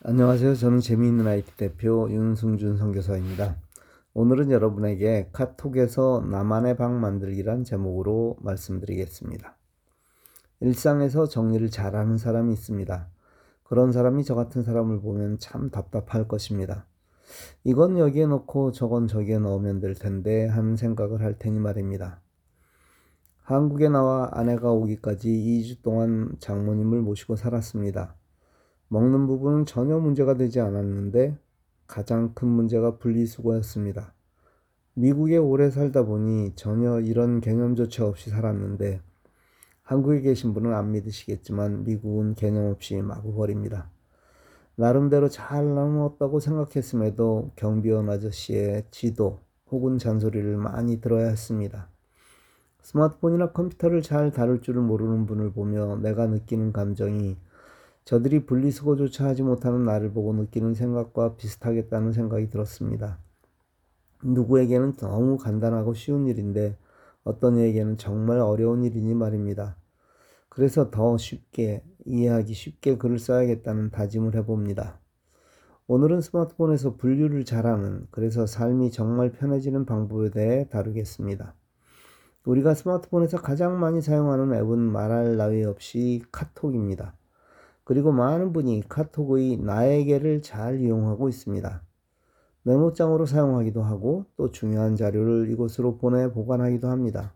안녕하세요. 저는 재미있는 IT 대표 윤승준 선교사입니다. 오늘은 여러분에게 카톡에서 나만의 방 만들기란 제목으로 말씀드리겠습니다. 일상에서 정리를 잘하는 사람이 있습니다. 그런 사람이 저 같은 사람을 보면 참 답답할 것입니다. 이건 여기에 넣고 저건 저기에 넣으면 될 텐데 하는 생각을 할 테니 말입니다. 한국에 나와 아내가 오기까지 2주 동안 장모님을 모시고 살았습니다. 먹는 부분은 전혀 문제가 되지 않았는데 가장 큰 문제가 분리수거였습니다. 미국에 오래 살다 보니 전혀 이런 개념조차 없이 살았는데 한국에 계신 분은 안 믿으시겠지만 미국은 개념 없이 마구 버립니다. 나름대로 잘 나누었다고 생각했음에도 경비원 아저씨의 지도 혹은 잔소리를 많이 들어야 했습니다. 스마트폰이나 컴퓨터를 잘 다룰 줄을 모르는 분을 보며 내가 느끼는 감정이 저들이 분리수거조차 하지 못하는 나를 보고 느끼는 생각과 비슷하겠다는 생각이 들었습니다. 누구에게는 너무 간단하고 쉬운 일인데 어떤 이에게는 정말 어려운 일이니 말입니다. 그래서 더 쉽게 이해하기 쉽게 글을 써야겠다는 다짐을 해봅니다. 오늘은 스마트폰에서 분류를 잘하는 그래서 삶이 정말 편해지는 방법에 대해 다루겠습니다. 우리가 스마트폰에서 가장 많이 사용하는 앱은 말할 나위 없이 카톡입니다. 그리고 많은 분이 카톡의 나에게를 잘 이용하고 있습니다. 메모장으로 사용하기도 하고 또 중요한 자료를 이곳으로 보내 보관하기도 합니다.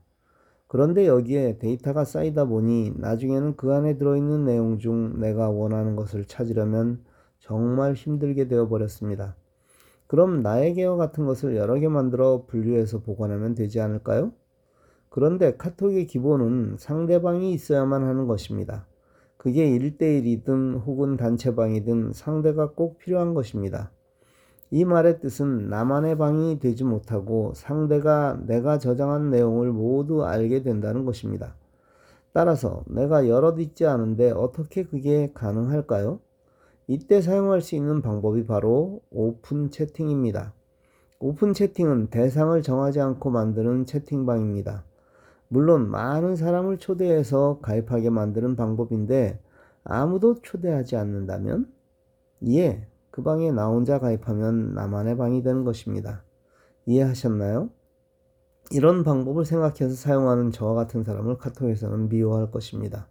그런데 여기에 데이터가 쌓이다 보니 나중에는 그 안에 들어있는 내용 중 내가 원하는 것을 찾으려면 정말 힘들게 되어 버렸습니다. 그럼 나에게와 같은 것을 여러 개 만들어 분류해서 보관하면 되지 않을까요? 그런데 카톡의 기본은 상대방이 있어야만 하는 것입니다. 그게 1대1이든 혹은 단체방이든 상대가 꼭 필요한 것입니다. 이 말의 뜻은 나만의 방이 되지 못하고 상대가 내가 저장한 내용을 모두 알게 된다는 것입니다. 따라서 내가 여럿 있지 않은데 어떻게 그게 가능할까요? 이때 사용할 수 있는 방법이 바로 오픈 채팅입니다. 오픈 채팅은 대상을 정하지 않고 만드는 채팅방입니다. 물론 많은 사람을 초대해서 가입하게 만드는 방법인데 아무도 초대하지 않는다면 예, 그 방에 나 혼자 가입하면 나만의 방이 되는 것입니다. 이해하셨나요? 이런 방법을 생각해서 사용하는 저와 같은 사람을 카톡에서는 미워할 것입니다.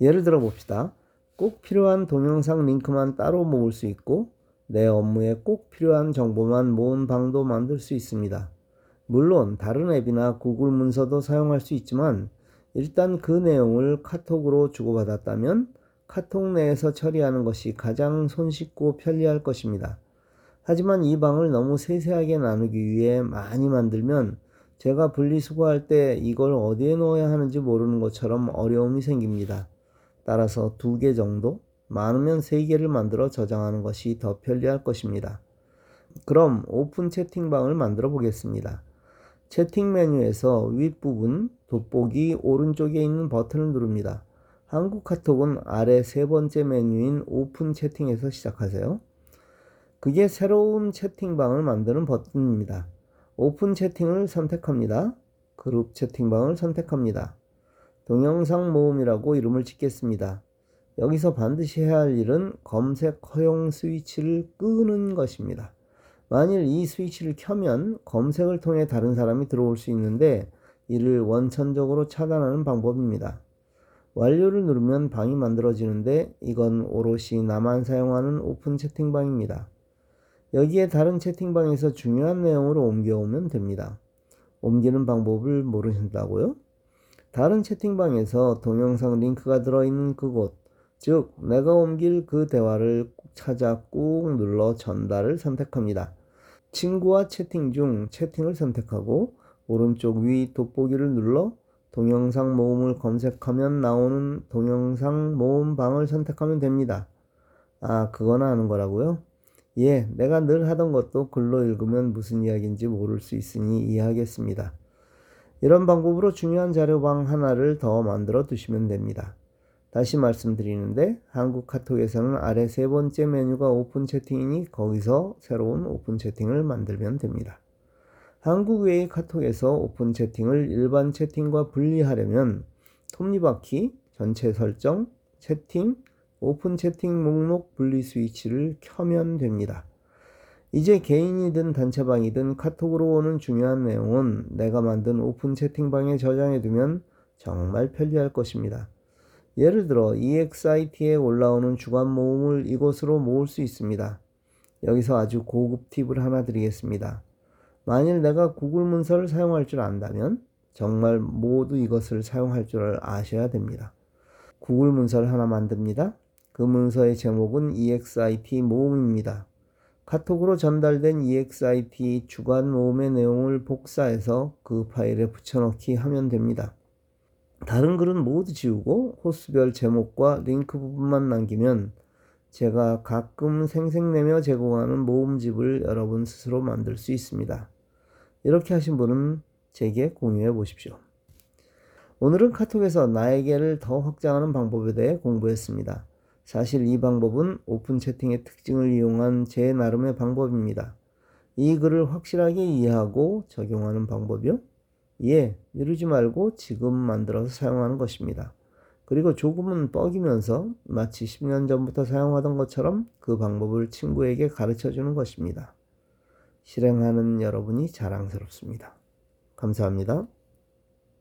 예를 들어 봅시다. 꼭 필요한 동영상 링크만 따로 모을 수 있고 내 업무에 꼭 필요한 정보만 모은 방도 만들 수 있습니다. 물론 다른 앱이나 구글 문서도 사용할 수 있지만 일단 그 내용을 카톡으로 주고받았다면 카톡 내에서 처리하는 것이 가장 손쉽고 편리할 것입니다. 하지만 이 방을 너무 세세하게 나누기 위해 많이 만들면 제가 분리수거할 때 이걸 어디에 넣어야 하는지 모르는 것처럼 어려움이 생깁니다. 따라서 두 개 정도, 많으면 세 개를 만들어 저장하는 것이 더 편리할 것입니다. 그럼 오픈 채팅방을 만들어 보겠습니다. 채팅 메뉴에서 윗부분 돋보기 오른쪽에 있는 버튼을 누릅니다. 한국 카톡은 아래 세 번째 메뉴인 오픈 채팅에서 시작하세요. 그게 새로운 채팅방을 만드는 버튼입니다. 오픈 채팅을 선택합니다. 그룹 채팅방을 선택합니다. 동영상 모음이라고 이름을 짓겠습니다. 여기서 반드시 해야 할 일은 검색 허용 스위치를 끄는 것입니다. 만일 이 스위치를 켜면 검색을 통해 다른 사람이 들어올 수 있는데 이를 원천적으로 차단하는 방법입니다. 완료를 누르면 방이 만들어지는데 이건 오롯이 나만 사용하는 오픈 채팅방입니다. 여기에 다른 채팅방에서 중요한 내용으로 옮겨오면 됩니다. 옮기는 방법을 모르신다고요? 다른 채팅방에서 동영상 링크가 들어있는 그곳, 즉 내가 옮길 그 대화를 찾아 꾹 눌러 전달을 선택합니다. 친구와 채팅 중 채팅을 선택하고 오른쪽 위 돋보기를 눌러 동영상 모음을 검색하면 나오는 동영상 모음 방을 선택하면 됩니다. 아, 그거나 하는 거라고요? 예, 내가 늘 하던 것도 글로 읽으면 무슨 이야기인지 모를 수 있으니 이해하겠습니다. 이런 방법으로 중요한 자료방 하나를 더 만들어 두시면 됩니다. 다시 말씀드리는데 한국 카톡에서는 아래 세 번째 메뉴가 오픈 채팅이니 거기서 새로운 오픈 채팅을 만들면 됩니다. 한국 외의 카톡에서 오픈 채팅을 일반 채팅과 분리하려면 톱니바퀴, 전체 설정, 채팅, 오픈 채팅 목록 분리 스위치를 켜면 됩니다. 이제 개인이든 단체방이든 카톡으로 오는 중요한 내용은 내가 만든 오픈 채팅방에 저장해 두면 정말 편리할 것입니다. 예를 들어 EXIT에 올라오는 주간 모음을 이곳으로 모을 수 있습니다. 여기서 아주 고급 팁을 하나 드리겠습니다. 만일 내가 구글 문서를 사용할 줄 안다면 정말 모두 이것을 사용할 줄 아셔야 됩니다. 구글 문서를 하나 만듭니다. 그 문서의 제목은 EXIT 모음입니다. 카톡으로 전달된 EXIT 주간 모음의 내용을 복사해서 그 파일에 붙여넣기 하면 됩니다. 다른 글은 모두 지우고 호수별 제목과 링크 부분만 남기면 제가 가끔 생색내며 제공하는 모음집을 여러분 스스로 만들 수 있습니다. 이렇게 하신 분은 제게 공유해 보십시오. 오늘은 카톡에서 나에게를 더 확장하는 방법에 대해 공부했습니다. 사실 이 방법은 오픈 채팅의 특징을 이용한 제 나름의 방법입니다. 이 글을 확실하게 이해하고 적용하는 방법이요? 예, 미루지 말고 지금 만들어서 사용하는 것입니다. 그리고 조금은 뻐기면서 마치 10년 전부터 사용하던 것처럼 그 방법을 친구에게 가르쳐 주는 것입니다. 실행하는 여러분이 자랑스럽습니다. 감사합니다.